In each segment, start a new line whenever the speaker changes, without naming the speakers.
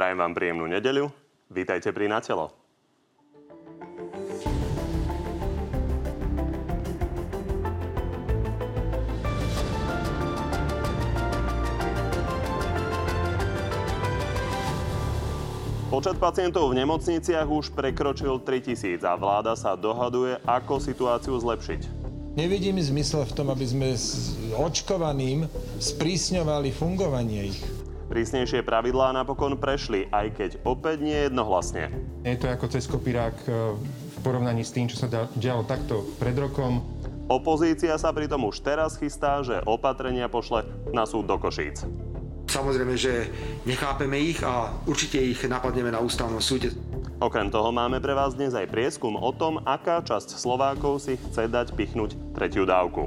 Prajem vám príjemnú nedeľu. Vítajte pri Natelo. Počet pacientov v nemocniciach už prekročil 3000 a vláda sa dohaduje, ako situáciu zlepšiť.
Nevidím zmysel v tom, aby sme s očkovaným sprísňovali fungovanie ich.
Prísnejšie pravidlá napokon prešli, aj keď opäť nie jednohlasne.
Je to ako cez kopírák e, v porovnaní s tým, čo sa dialo takto pred rokom.
Opozícia sa pritom už teraz chystá, že opatrenia pošle na súd do Košíc.
Samozrejme, že nechápeme ich a určite ich napadneme na ústavnom súde.
Okrem toho máme pre vás dnes aj prieskum o tom, aká časť Slovákov si chce dať pichnúť tretiu dávku.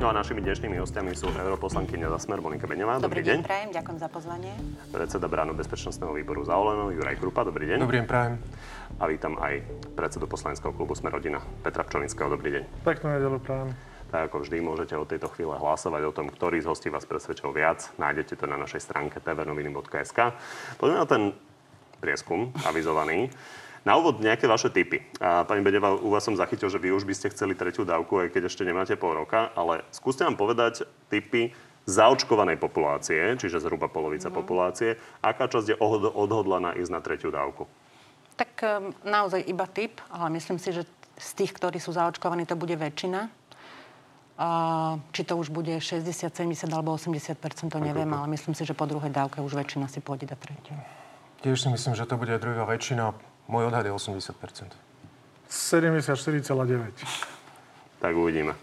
No a našimi dnešnými hostiami sú europoslankyňa za Smer Monika Beňová.
Dobrý, Dobrý deň. prajem, ďakujem za pozvanie.
Predseda Bránu bezpečnostného výboru za Oleno, Juraj Krupa. Dobrý deň.
Dobrý deň, prajem.
A vítam aj predsedu poslaneckého klubu Smer rodina Petra Pčolinského. Dobrý deň.
Peknú nedelu, prajem.
Tak ako vždy môžete od tejto chvíle hlasovať o tom, ktorý z hostí vás presvedčil viac. Nájdete to na našej stránke tvnoviny.sk. Poďme na ten prieskum avizovaný. Na úvod nejaké vaše tipy. A pani Bedeva, u vás som zachytil, že vy už by ste chceli tretiu dávku, aj keď ešte nemáte pol roka, ale skúste nám povedať tipy zaočkovanej populácie, čiže zhruba polovica mm. populácie. Aká časť je odhodlaná ísť na tretiu dávku?
Tak ehm, naozaj iba typ, ale myslím si, že z tých, ktorí sú zaočkovaní, to bude väčšina. Či to už bude 60, 70 alebo 80 to neviem, ale myslím si, že po druhej dávke už väčšina si pôjde dať tretiu.
Tiež si myslím, že to bude druhá väčšina. Môj odhad je 80%
74,9.
Tak uvidíme.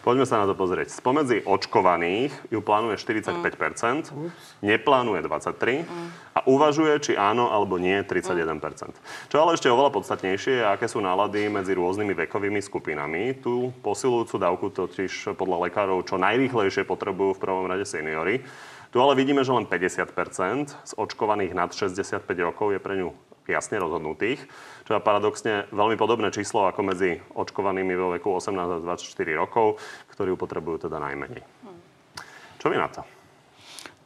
Poďme sa na to pozrieť. Spomedzi očkovaných ju plánuje 45%, mm. neplánuje 23% mm. a uvažuje, či áno alebo nie 31%. Mm. Čo ale ešte oveľa podstatnejšie je, aké sú nálady medzi rôznymi vekovými skupinami. Tu posilujúcu dávku totiž podľa lekárov čo najrýchlejšie potrebujú v prvom rade seniory. Tu ale vidíme, že len 50% z očkovaných nad 65 rokov je pre ňu jasne rozhodnutých, čo je paradoxne veľmi podobné číslo ako medzi očkovanými vo veku 18 a 24 rokov, ktorí ju teda najmenej. Čo vy na to?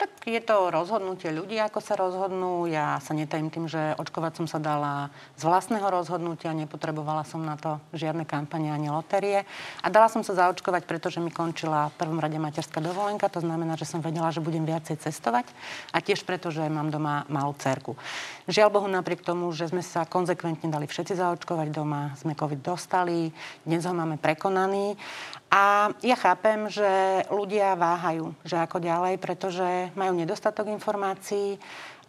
Tak je to rozhodnutie ľudí, ako sa rozhodnú. Ja sa netajím tým, že očkovať som sa dala z vlastného rozhodnutia, nepotrebovala som na to žiadne kampane ani lotérie. A dala som sa zaočkovať, pretože mi končila v prvom rade materská dovolenka. To znamená, že som vedela, že budem viacej cestovať. A tiež preto, že mám doma malú cerku. Žiaľ Bohu, napriek tomu, že sme sa konzekventne dali všetci zaočkovať doma, sme COVID dostali, dnes ho máme prekonaný. A ja chápem, že ľudia váhajú, že ako ďalej, pretože majú nedostatok informácií.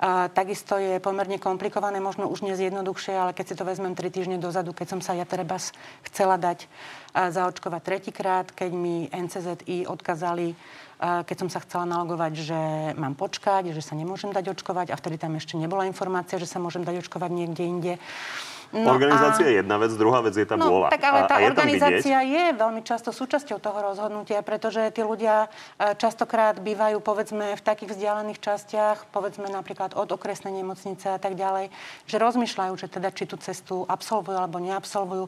A takisto je pomerne komplikované, možno už dnes jednoduchšie, ale keď si to vezmem tri týždne dozadu, keď som sa ja treba chcela dať zaočkovať tretíkrát, keď mi NCZI odkazali, keď som sa chcela nalogovať, že mám počkať, že sa nemôžem dať očkovať a vtedy tam ešte nebola informácia, že sa môžem dať očkovať niekde inde.
No organizácia a... je jedna vec, druhá vec je tá no,
Tak ale tá a, a je organizácia je veľmi často súčasťou toho rozhodnutia, pretože tí ľudia e, častokrát bývajú, povedzme, v takých vzdialených častiach, povedzme napríklad od okresnej nemocnice a tak ďalej, že rozmýšľajú, že teda či tú cestu absolvujú alebo neabsolvujú.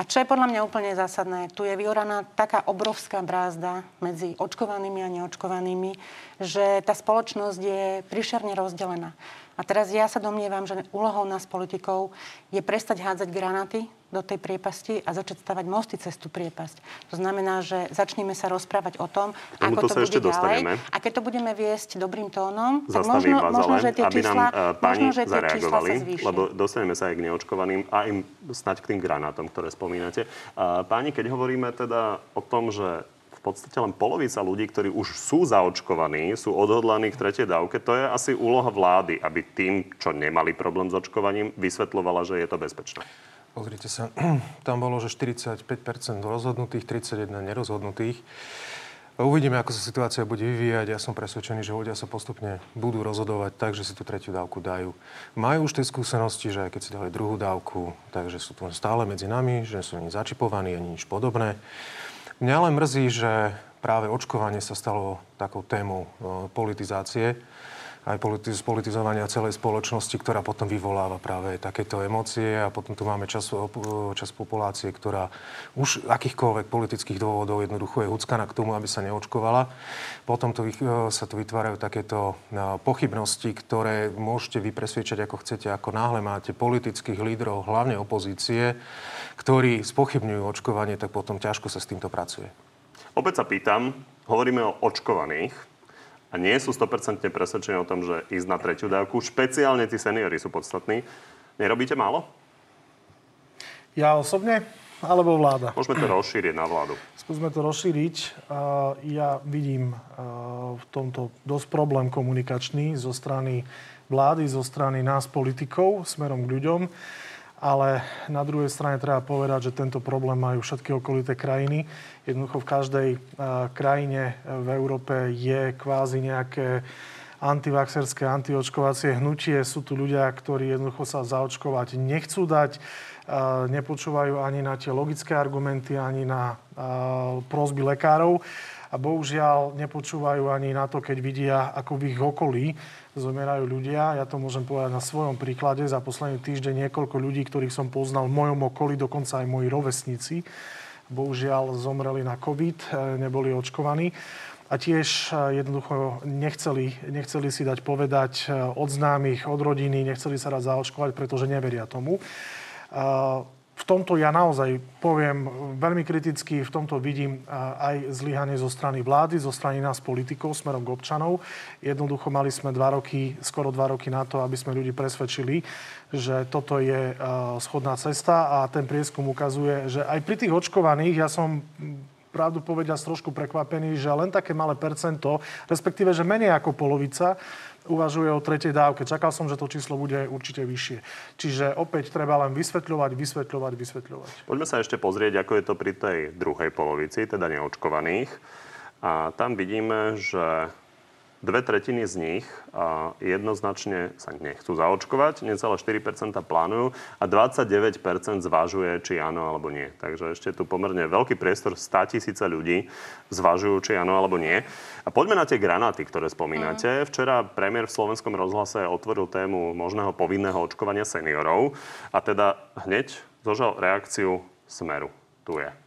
A čo je podľa mňa úplne zásadné, tu je vyoraná taká obrovská brázda medzi očkovanými a neočkovanými, že tá spoločnosť je príšerne rozdelená. A teraz ja sa domnievam, že úlohou nás politikov je prestať hádzať granaty do tej priepasti a začať stavať mosty cez tú priepasť. To znamená, že začneme sa rozprávať o tom, ako to bude ďalej. A keď to budeme viesť dobrým tónom, tak možno, vás možno, že tie čísla, nám, páni možno, že tie čísla sa zvýšia.
Lebo dostaneme sa aj k neočkovaným a im snať k tým granátom, ktoré spomínate. Uh, páni, keď hovoríme teda o tom, že podstate len polovica ľudí, ktorí už sú zaočkovaní, sú odhodlaní k tretej dávke. To je asi úloha vlády, aby tým, čo nemali problém s očkovaním, vysvetlovala, že je to bezpečné.
Pozrite sa, tam bolo, že 45% rozhodnutých, 31 nerozhodnutých. Uvidíme, ako sa situácia bude vyvíjať. Ja som presvedčený, že ľudia sa postupne budú rozhodovať tak, že si tú tretiu dávku dajú. Majú už tie skúsenosti, že aj keď si dali druhú dávku, takže sú tu stále medzi nami, že sú oni začipovaní ani nič podobné. Mňa len mrzí, že práve očkovanie sa stalo takou témou politizácie. Aj politi- spolitizovania celej spoločnosti, ktorá potom vyvoláva práve takéto emócie a potom tu máme čas, čas populácie, ktorá už akýchkoľvek politických dôvodov jednoducho je huckaná k tomu, aby sa neočkovala. Potom tu, sa tu vytvárajú takéto pochybnosti, ktoré môžete vy presviečať ako chcete, ako náhle máte politických lídrov, hlavne opozície, ktorí spochybňujú očkovanie, tak potom ťažko sa s týmto pracuje.
Opäť sa pýtam, hovoríme o očkovaných a nie sú 100% presvedčení o tom, že ísť na tretiu dávku, špeciálne tí seniory sú podstatní. Nerobíte málo?
Ja osobne? Alebo vláda?
Môžeme to rozšíriť na vládu.
Skúsme to rozšíriť. Ja vidím v tomto dosť problém komunikačný zo strany vlády, zo strany nás politikov smerom k ľuďom ale na druhej strane treba povedať, že tento problém majú všetky okolité krajiny. Jednoducho v každej krajine v Európe je kvázi nejaké antivaxerské, antiočkovacie hnutie. Sú tu ľudia, ktorí jednoducho sa zaočkovať nechcú dať, nepočúvajú ani na tie logické argumenty, ani na prosby lekárov a bohužiaľ nepočúvajú ani na to, keď vidia, ako v ich okolí zomierajú ľudia. Ja to môžem povedať na svojom príklade. Za posledný týždeň niekoľko ľudí, ktorých som poznal v mojom okolí, dokonca aj moji rovesníci, bohužiaľ zomreli na COVID, e, neboli očkovaní. A tiež e, jednoducho nechceli, nechceli si dať povedať e, od známych, od rodiny, nechceli sa dať zaočkovať, pretože neveria tomu v tomto ja naozaj poviem veľmi kriticky, v tomto vidím aj zlyhanie zo strany vlády, zo strany nás politikov smerom k občanov. Jednoducho mali sme dva roky, skoro dva roky na to, aby sme ľudí presvedčili, že toto je schodná cesta a ten prieskum ukazuje, že aj pri tých očkovaných, ja som pravdu povediať trošku prekvapený, že len také malé percento, respektíve, že menej ako polovica, uvažuje o tretej dávke. Čakal som, že to číslo bude určite vyššie. Čiže opäť treba len vysvetľovať, vysvetľovať, vysvetľovať.
Poďme sa ešte pozrieť, ako je to pri tej druhej polovici, teda neočkovaných. A tam vidíme, že Dve tretiny z nich jednoznačne sa nechcú zaočkovať, necelé 4% plánujú a 29% zvažuje, či áno alebo nie. Takže ešte tu pomerne veľký priestor 100 tisíce ľudí zvažujú, či áno alebo nie. A poďme na tie granáty, ktoré spomínate. Mm. Včera premiér v slovenskom rozhlase otvoril tému možného povinného očkovania seniorov a teda hneď zožal reakciu Smeru. Tu je.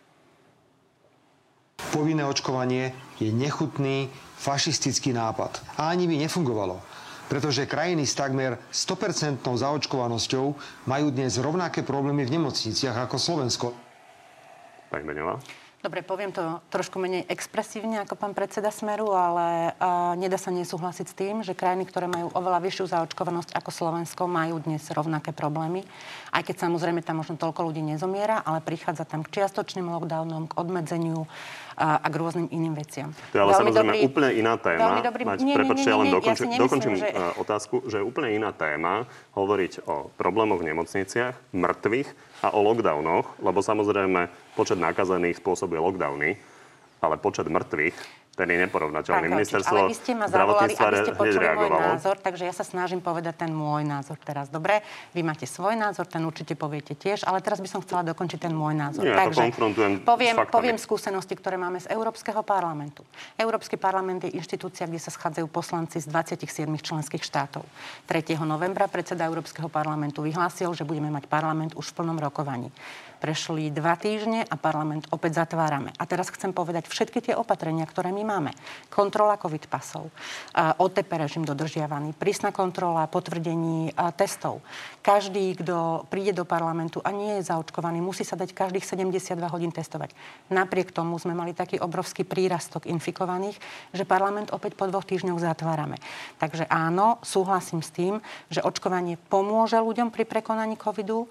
Povinné očkovanie je nechutný, fašistický nápad. A ani by nefungovalo, pretože krajiny s takmer 100% zaočkovanosťou majú dnes rovnaké problémy v nemocniciach ako Slovensko.
Pani Beňová?
Dobre, poviem to trošku menej expresívne ako pán predseda Smeru, ale uh, nedá sa nesúhlasiť s tým, že krajiny, ktoré majú oveľa vyššiu zaočkovanosť ako Slovensko, majú dnes rovnaké problémy. Aj keď samozrejme tam možno toľko ľudí nezomiera, ale prichádza tam k čiastočným lockdownom, k obmedzeniu a, a k rôznym iným veciam.
To je ale veľmi samozrejme dobrý, úplne iná téma. Dobrý, Mať, nie, prepačte, ja len dokončím, ja dokončím že... E, otázku, že je úplne iná téma hovoriť o problémoch v nemocniciach, mŕtvych a o lockdownoch, lebo samozrejme počet nakazených spôsobuje lockdowny, ale počet mŕtvych ten je neporovnateľný.
Pán Ministerstvo ale vy ste ma zavolali, aby ste počuli môj názor, takže ja sa snažím povedať ten môj názor teraz. Dobre, vy máte svoj názor, ten určite poviete tiež, ale teraz by som chcela dokončiť ten môj názor.
Nie, takže to
poviem, poviem skúsenosti, ktoré máme z Európskeho parlamentu. Európsky parlament je inštitúcia, kde sa schádzajú poslanci z 27 členských štátov. 3. novembra predseda Európskeho parlamentu vyhlásil, že budeme mať parlament už v plnom rokovaní. Prešli dva týždne a parlament opäť zatvárame. A teraz chcem povedať všetky tie opatrenia, ktoré my máme. Kontrola COVID pasov, OTP režim dodržiavaný, prísna kontrola potvrdení testov. Každý, kto príde do parlamentu a nie je zaočkovaný, musí sa dať každých 72 hodín testovať. Napriek tomu sme mali taký obrovský prírastok infikovaných, že parlament opäť po dvoch týždňoch zatvárame. Takže áno, súhlasím s tým, že očkovanie pomôže ľuďom pri prekonaní covidu,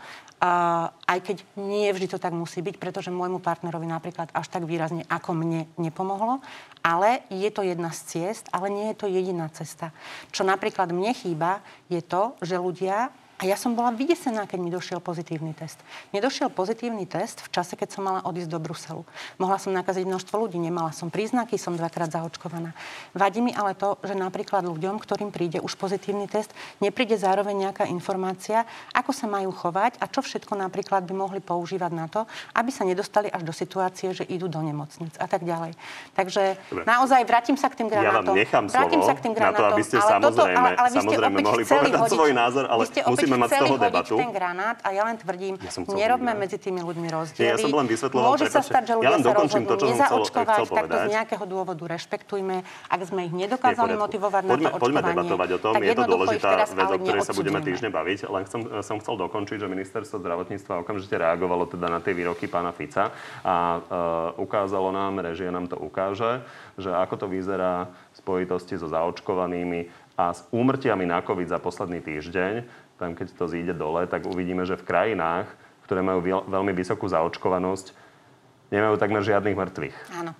aj keď nie vždy to tak musí byť, pretože môjmu partnerovi napríklad až tak výrazne ako mne nepomohlo, ale je to jedna z ciest, ale nie je to jediná cesta. Čo napríklad mne chýba, je to, že ľudia A ja som bola vydesená, keď mi došiel pozitívny test. Mne došiel pozitívny test v čase, keď som mala odísť do Bruselu. Mohla som nakaziť množstvo ľudí, nemala som príznaky, som dvakrát zaočkovaná. Vadí mi ale to, že napríklad ľuďom, ktorým príde už pozitívny test, nepríde zároveň nejaká informácia, ako sa majú chovať a čo všetko napríklad by mohli používať na to, aby sa nedostali až do situácie, že idú do nemocnic a tak ďalej. Takže Dobre. naozaj vrátim sa k tým granátom.
Ja vám nechám vrátim slovo sa k tým granátom, na to, aby ste ale samozrejme, toto, ale, ale samozrejme mohli povedať hodiť, svoj názor, ale musíme mať z toho debatu.
ten granát a ja len tvrdím, ja nerobme medzi tými ľuďmi rozdiely.
Ja som len vysvetloval,
Môže sa stať, že ľudia ja sa rozhodnú to, nezaočkovať, tak to z nejakého dôvodu rešpektujme. Ak sme ich nedokázali motivovať na to
poďme debatovať o tom. Je to dôležitá vec, o ktorej sa budeme týždne baviť. Len som chcel dokončiť, že ministerstvo zdravotníctva okamžite reagovalo teda na tie výroky pána Fica a ukázalo nám, režia nám to ukáže, že ako to vyzerá v spojitosti so zaočkovanými a s úmrtiami na COVID za posledný týždeň tam keď to zíde dole, tak uvidíme, že v krajinách, ktoré majú veľmi vysokú zaočkovanosť, nemajú takmer žiadnych mŕtvych.
Áno.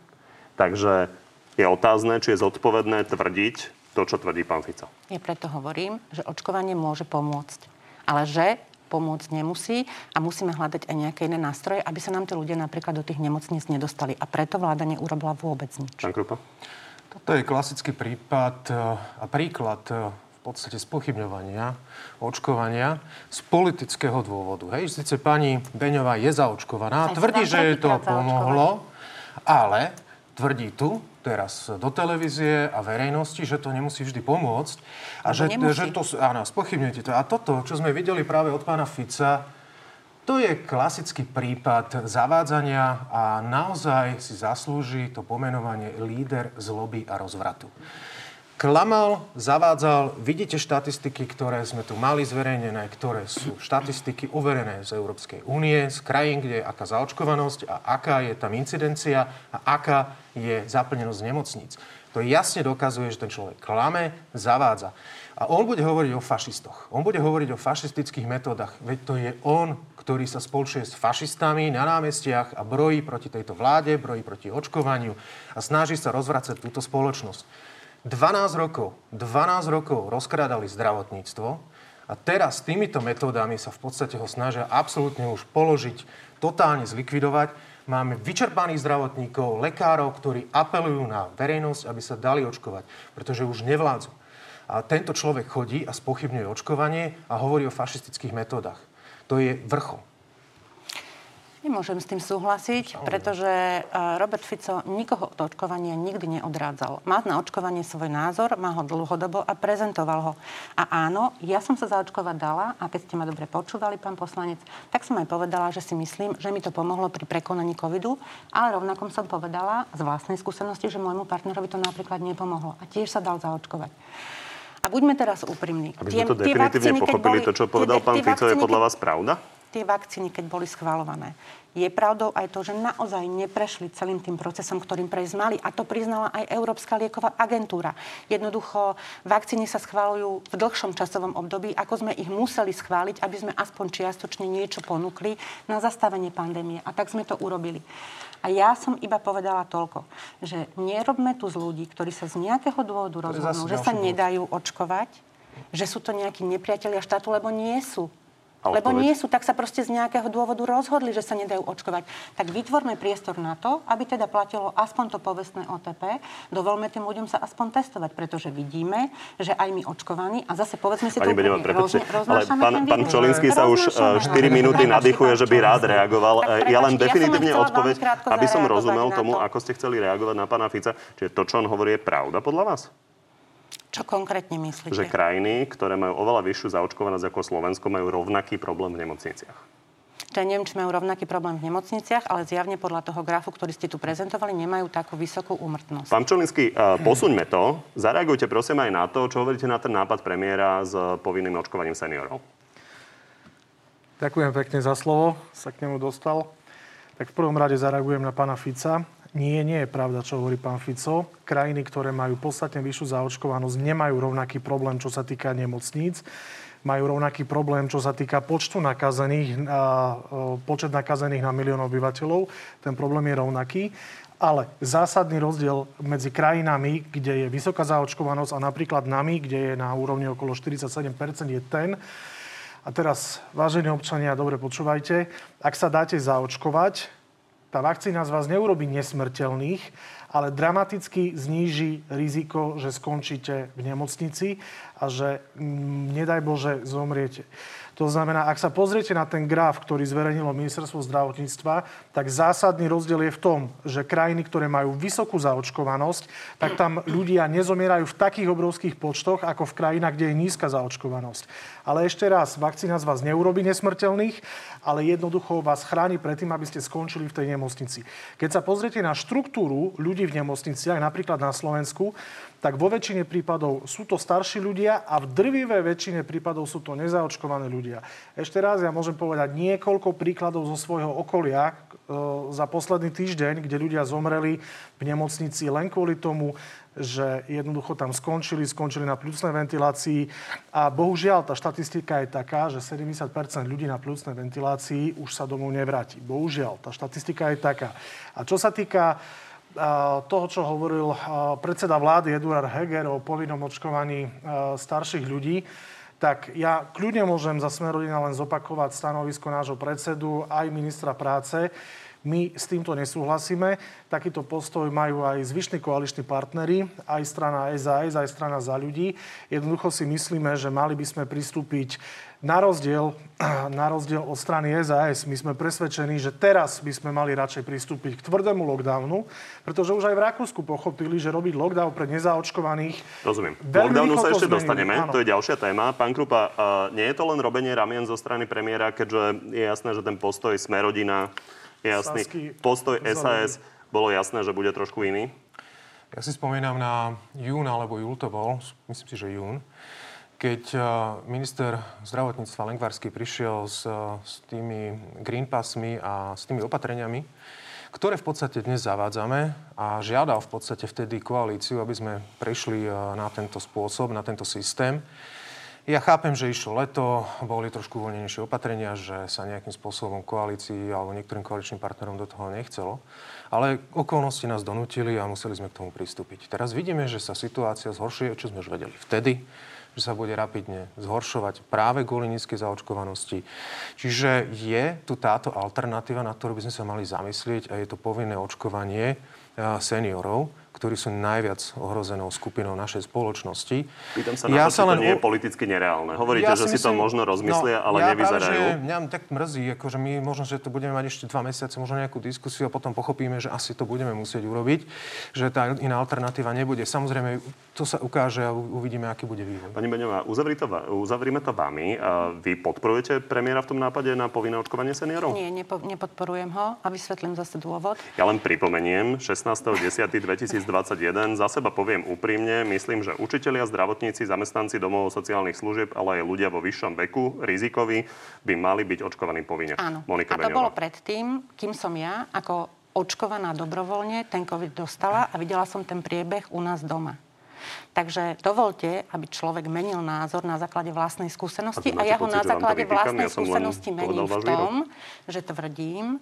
Takže je otázne, či je zodpovedné tvrdiť to, čo tvrdí pán Fico.
Ja preto hovorím, že očkovanie môže pomôcť. Ale že pomôcť nemusí a musíme hľadať aj nejaké iné nástroje, aby sa nám tí ľudia napríklad do tých nemocníc nedostali. A preto vláda neurobila vôbec nič.
Pán Krupa?
Toto je klasický prípad e, a príklad e, podstate spochybňovania očkovania z politického dôvodu. Hej, síce pani Beňová je zaočkovaná, Aj tvrdí, že jej to pomohlo, ale tvrdí tu, teraz do televízie a verejnosti, že to nemusí vždy pomôcť. A že, že to, áno, spochybňujete to. A toto, čo sme videli práve od pána Fica, to je klasický prípad zavádzania a naozaj si zaslúži to pomenovanie líder zloby a rozvratu klamal, zavádzal. Vidíte štatistiky, ktoré sme tu mali zverejnené, ktoré sú štatistiky uverené z Európskej únie, z krajín, kde je aká zaočkovanosť a aká je tam incidencia a aká je zaplnenosť nemocníc. To jasne dokazuje, že ten človek klame, zavádza. A on bude hovoriť o fašistoch. On bude hovoriť o fašistických metódach. Veď to je on, ktorý sa spolčuje s fašistami na námestiach a brojí proti tejto vláde, brojí proti očkovaniu a snaží sa rozvracať túto spoločnosť. 12 rokov, 12 rokov rozkrádali zdravotníctvo a teraz týmito metódami sa v podstate ho snažia absolútne už položiť, totálne zlikvidovať. Máme vyčerpaných zdravotníkov, lekárov, ktorí apelujú na verejnosť, aby sa dali očkovať, pretože už nevládzu. A tento človek chodí a spochybňuje očkovanie a hovorí o fašistických metódach. To je vrchol.
Nemôžem s tým súhlasiť, pretože e, Robert Fico nikoho od očkovania nikdy neodrádzal. Má na očkovanie svoj názor, má ho dlhodobo a prezentoval ho. A áno, ja som sa zaočkovať dala a keď ste ma dobre počúvali, pán poslanec, tak som aj povedala, že si myslím, že mi to pomohlo pri prekonaní covidu, ale rovnakom som povedala z vlastnej skúsenosti, že môjmu partnerovi to napríklad nepomohlo a tiež sa dal zaočkovať. A buďme teraz úprimní.
Aby sme to definitívne pochopili, boli, to, čo povedal tie, pán Fico, je podľa vás pravda?
Tie vakcíny, keď boli schvalované. Je pravdou aj to, že naozaj neprešli celým tým procesom, ktorým prejsť mali. A to priznala aj Európska lieková agentúra. Jednoducho, vakcíny sa schválujú v dlhšom časovom období, ako sme ich museli schváliť, aby sme aspoň čiastočne niečo ponúkli na zastavenie pandémie. A tak sme to urobili. A ja som iba povedala toľko, že nerobme tu z ľudí, ktorí sa z nejakého dôvodu rozhodnú, že sa nedajú očkovať, že sú to nejakí nepriatelia štátu, lebo nie sú. Lebo nie sú, tak sa proste z nejakého dôvodu rozhodli, že sa nedajú očkovať. Tak vytvorme priestor na to, aby teda platilo aspoň to povestné OTP. Dovolme tým ľuďom sa aspoň testovať, pretože vidíme, že aj my očkovaní, a zase povedzme si
to Bedeva, rozne, ale pán, pán Čolinský sa už 4 eh, minúty nadýchuje, že by rád reagoval. Tak, ja len definitívne ja odpoveď, aby som rozumel tomu, ako ste chceli reagovať na pána Fica. Čiže to, čo on hovorí, je pravda podľa vás?
Čo konkrétne myslíte?
Že krajiny, ktoré majú oveľa vyššiu zaočkovanosť ako Slovensko, majú rovnaký problém v nemocniciach.
To ja neviem, či majú rovnaký problém v nemocniciach, ale zjavne podľa toho grafu, ktorý ste tu prezentovali, nemajú takú vysokú úmrtnosť.
Pán Čolinský, uh, posuňme to. Zareagujte prosím aj na to, čo hovoríte na ten nápad premiéra s povinným očkovaním seniorov.
Ďakujem pekne za slovo, sa k nemu dostal. Tak v prvom rade zareagujem na pána Fica. Nie, nie je pravda, čo hovorí pán Fico. Krajiny, ktoré majú podstatne vyššiu zaočkovanosť, nemajú rovnaký problém, čo sa týka nemocníc. Majú rovnaký problém, čo sa týka počtu nakazených, a, počet nakazených na milión obyvateľov. Ten problém je rovnaký. Ale zásadný rozdiel medzi krajinami, kde je vysoká zaočkovanosť a napríklad nami, kde je na úrovni okolo 47%, je ten, A teraz, vážení občania, dobre počúvajte. Ak sa dáte zaočkovať, tá vakcína z vás neurobi nesmrteľných, ale dramaticky zníži riziko, že skončíte v nemocnici a že, mm, nedaj Bože, zomriete. To znamená, ak sa pozriete na ten graf, ktorý zverejnilo ministerstvo zdravotníctva, tak zásadný rozdiel je v tom, že krajiny, ktoré majú vysokú zaočkovanosť, tak tam ľudia nezomierajú v takých obrovských počtoch, ako v krajinách, kde je nízka zaočkovanosť. Ale ešte raz, vakcína z vás neurobi nesmrteľných, ale jednoducho vás chráni pred tým, aby ste skončili v tej nemocnici. Keď sa pozriete na štruktúru ľudí v nemocniciach, napríklad na Slovensku, tak vo väčšine prípadov sú to starší ľudia a v drvivej väčšine prípadov sú to nezaočkovaní ľudia. Ešte raz ja môžem povedať niekoľko príkladov zo svojho okolia e, za posledný týždeň, kde ľudia zomreli v nemocnici len kvôli tomu, že jednoducho tam skončili, skončili na plúcnej ventilácii a bohužiaľ tá štatistika je taká, že 70% ľudí na plúcnej ventilácii už sa domov nevráti. Bohužiaľ, tá štatistika je taká. A čo sa týka toho, čo hovoril predseda vlády Eduard Heger o povinnom očkovaní starších ľudí, tak ja kľudne môžem za Smerodina len zopakovať stanovisko nášho predsedu aj ministra práce. My s týmto nesúhlasíme. Takýto postoj majú aj zvyšní koaliční partnery, aj strana SAS, aj strana za ľudí. Jednoducho si myslíme, že mali by sme pristúpiť na rozdiel, na rozdiel od strany SAS, my sme presvedčení, že teraz by sme mali radšej pristúpiť k tvrdému lockdownu, pretože už aj v Rakúsku pochopili, že robiť lockdown pre nezaočkovaných...
Rozumiem. Lockdownu sa ešte dostaneme, áno. to je ďalšia téma. Pán Krupa, nie je to len robenie ramien zo strany premiéra, keďže je jasné, že ten postoj Smerodina jasný. Sasky, postoj SAS bolo jasné, že bude trošku iný?
Ja si spomínam na jún, alebo júl to bol, myslím si, že jún, keď eh, minister zdravotníctva Lengvarsky prišiel s, s tými green passmi a s tými opatreniami, ktoré v podstate dnes zavádzame a žiadal v podstate vtedy koalíciu, aby sme prešli eh, na tento spôsob, na tento systém. Ja chápem, že išlo leto, boli trošku voľnejšie opatrenia, že sa nejakým spôsobom koalícii alebo niektorým koaličným partnerom do toho nechcelo. Ale okolnosti nás donútili a museli sme k tomu pristúpiť. Teraz vidíme, že sa situácia zhoršuje, čo sme už vedeli vtedy že sa bude rapidne zhoršovať práve kvôli nízkej zaočkovanosti. Čiže je tu táto alternatíva, na ktorú by sme sa mali zamyslieť a je to povinné očkovanie eh, seniorov ktorí sú najviac ohrozenou skupinou našej spoločnosti.
Pýtam sa na ja to, sa len... to nie je politicky nereálne. Hovoríte, ja že si, myslím, si to možno rozmyslia, no, ale ja nevyzerajú.
Práve, že mňa tak mrzí, akože my možno, že to budeme mať ešte dva mesiace, možno nejakú diskusiu a potom pochopíme, že asi to budeme musieť urobiť, že tá iná alternatíva nebude. Samozrejme, to sa ukáže a uvidíme, aký bude vývoj.
Pani Beňová, uzavrime to vami. Vy podporujete premiéra v tom nápade na povinné očkovanie seniorov?
Nie, nepo, nepodporujem ho a vysvetlím zase dôvod.
Ja len pripomeniem, 16.10.2020 2021. Za seba poviem úprimne, myslím, že učitelia, zdravotníci, zamestnanci domov sociálnych služieb, ale aj ľudia vo vyššom veku, rizikoví, by mali byť očkovaní povinne.
Áno. Monika a to Beňová. bolo predtým, kým som ja ako očkovaná dobrovoľne ten COVID dostala a videla som ten priebeh u nás doma. Takže dovolte, aby človek menil názor na základe vlastnej skúsenosti a, a ja ho na základe vlastnej ja skúsenosti mením v tom, že tvrdím,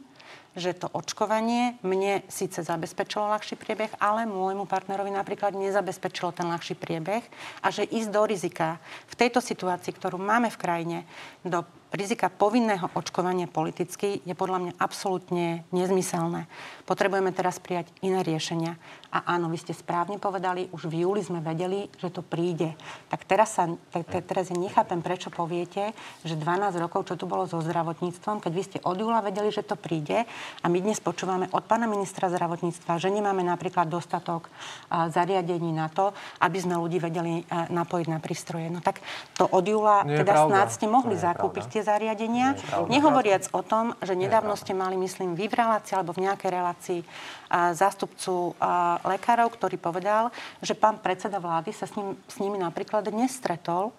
že to očkovanie mne síce zabezpečilo ľahší priebeh, ale môjmu partnerovi napríklad nezabezpečilo ten ľahší priebeh a že ísť do rizika v tejto situácii, ktorú máme v krajine, do rizika povinného očkovania politicky je podľa mňa absolútne nezmyselné. Potrebujeme teraz prijať iné riešenia. A áno, vy ste správne povedali, už v júli sme vedeli, že to príde. Tak teraz, sa, te, te, teraz ja nechápem, prečo poviete, že 12 rokov, čo tu bolo so zdravotníctvom, keď vy ste od júla vedeli, že to príde a my dnes počúvame od pána ministra zdravotníctva, že nemáme napríklad dostatok a, zariadení na to, aby sme ľudí vedeli a, napojiť na prístroje. No tak to od júla Nie teda snáď ste mohli zakúpiť tie zariadenia. Nehovoriac o tom, že nedávno ste mali, myslím, v relácii alebo v nejakej relácii zástupcu lekárov, ktorý povedal, že pán predseda vlády sa s, ním, s nimi napríklad nestretol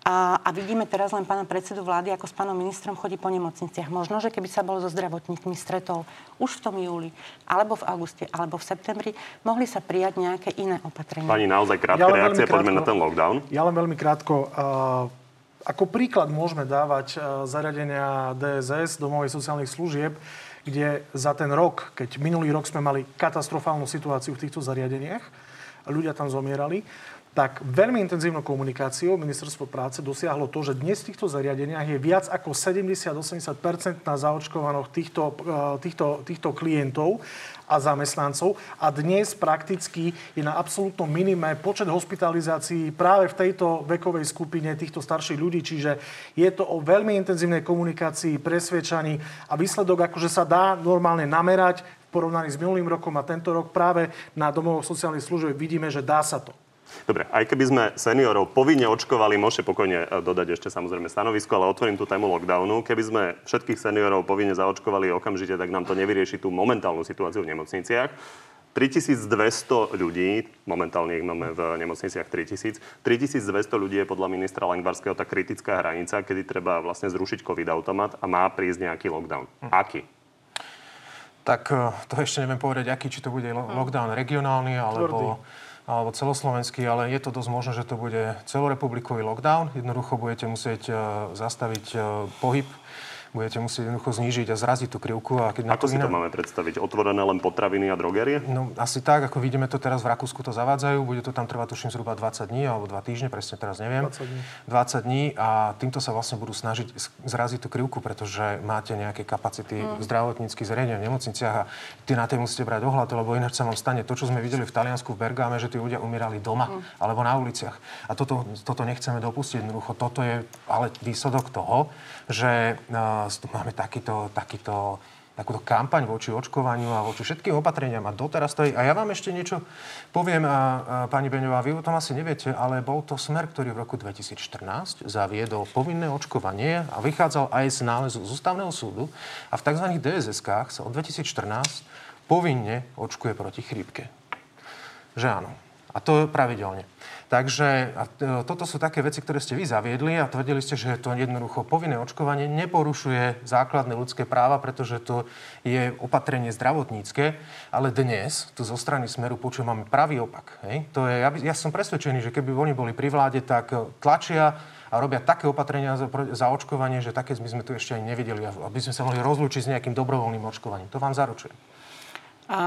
a, a vidíme teraz len pána predsedu vlády, ako s pánom ministrom chodí po nemocniciach. Možno, že keby sa bol so zdravotníkmi stretol už v tom júli, alebo v auguste, alebo v septembri, mohli sa prijať nejaké iné opatrenia.
Pani, naozaj krátka ja reakcia, krátko, poďme na ten lockdown.
Ja len veľmi krátko. Uh, ako príklad môžeme dávať uh, zariadenia DSS, domovej sociálnych služieb, kde za ten rok, keď minulý rok sme mali katastrofálnu situáciu v týchto zariadeniach, ľudia tam zomierali, tak veľmi intenzívnou komunikáciou ministerstvo práce dosiahlo to, že dnes v týchto zariadeniach je viac ako 70-80% na zaočkovaných týchto, eh, týchto, týchto klientov a zamestnancov a dnes prakticky je na absolútnom minime počet hospitalizácií práve v tejto vekovej skupine týchto starších ľudí, čiže je to o veľmi intenzívnej komunikácii, presvedčaní a výsledok akože sa dá normálne namerať porovnaní s minulým rokom a tento rok práve na domovoch sociálnych služieb vidíme, že dá sa to.
Dobre, aj keby sme seniorov povinne očkovali, môžete pokojne e, dodať ešte samozrejme stanovisko, ale otvorím tú tému lockdownu. Keby sme všetkých seniorov povinne zaočkovali okamžite, tak nám to nevyrieši tú momentálnu situáciu v nemocniciach. 3200 ľudí, momentálne ich máme v nemocniciach 3000, 3200 ľudí je podľa ministra Langvarského tá kritická hranica, kedy treba vlastne zrušiť COVID-automat a má prísť nejaký lockdown. Hm. Aký?
Tak e, to ešte neviem povedať, aký, či to bude lockdown regionálny, alebo... Alebo celoslovenský, ale je to dosť možné, že to bude celorepublikový lockdown. Jednoducho budete musieť e, zastaviť e, pohyb budete musieť jednoducho znížiť a zraziť tú krivku. A keď
ako si iné... to máme predstaviť? Otvorené len potraviny a drogerie?
No asi tak, ako vidíme to teraz v Rakúsku to zavádzajú. Bude to tam trvať tuším zhruba 20 dní alebo 2 týždne, presne teraz neviem.
20 dní.
20 dní a týmto sa vlastne budú snažiť zraziť tú krivku, pretože máte nejaké kapacity mm. zdravotníckých zariadení v nemocniciach a ty na tej musíte brať ohľad, lebo ináč sa vám stane to, čo sme videli v Taliansku v Bergáme, že tí ľudia umierali doma mm. alebo na uliciach. A toto, toto nechceme dopustiť. Jednoducho toto je ale výsledok toho, že uh, máme takýto, takýto takúto kampaň voči očkovaniu a voči všetkým opatreniam a doteraz to je. A ja vám ešte niečo poviem, a, a, pani Beňová, vy o tom asi neviete, ale bol to smer, ktorý v roku 2014 zaviedol povinné očkovanie a vychádzal aj z nálezu z ústavného súdu a v tzv. DSS-kách sa od 2014 povinne očkuje proti chrípke. Že áno. A to pravidelne. Takže a toto sú také veci, ktoré ste vy zaviedli a tvrdili ste, že to jednoducho povinné očkovanie neporušuje základné ľudské práva, pretože to je opatrenie zdravotnícke, ale dnes tu zo strany Smeru počúvame pravý opak. Hej? To je, ja, ja som presvedčený, že keby oni boli pri vláde, tak tlačia a robia také opatrenia za, za očkovanie, že také by sme tu ešte ani nevideli, aby sme sa mohli rozlúčiť s nejakým dobrovoľným očkovaním. To vám zaručujem.
A